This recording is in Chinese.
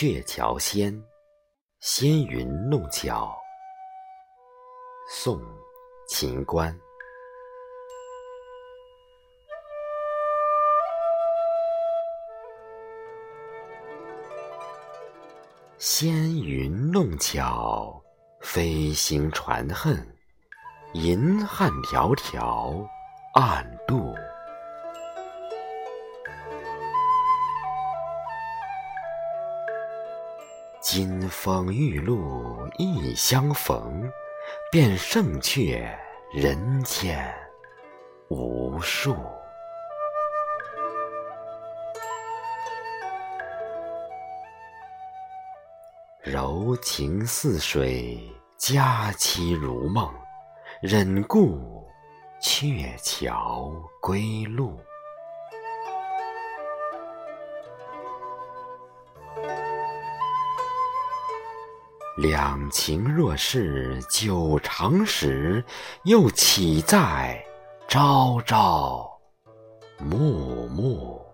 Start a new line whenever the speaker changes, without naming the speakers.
鹊桥仙，纤云弄巧。宋·秦观。纤云弄巧，飞行传恨，银汉迢迢暗度。金风玉露一相逢，便胜却人间无数。柔情似水，佳期如梦，忍顾鹊桥归路。两情若是久长时，又岂在朝朝暮暮。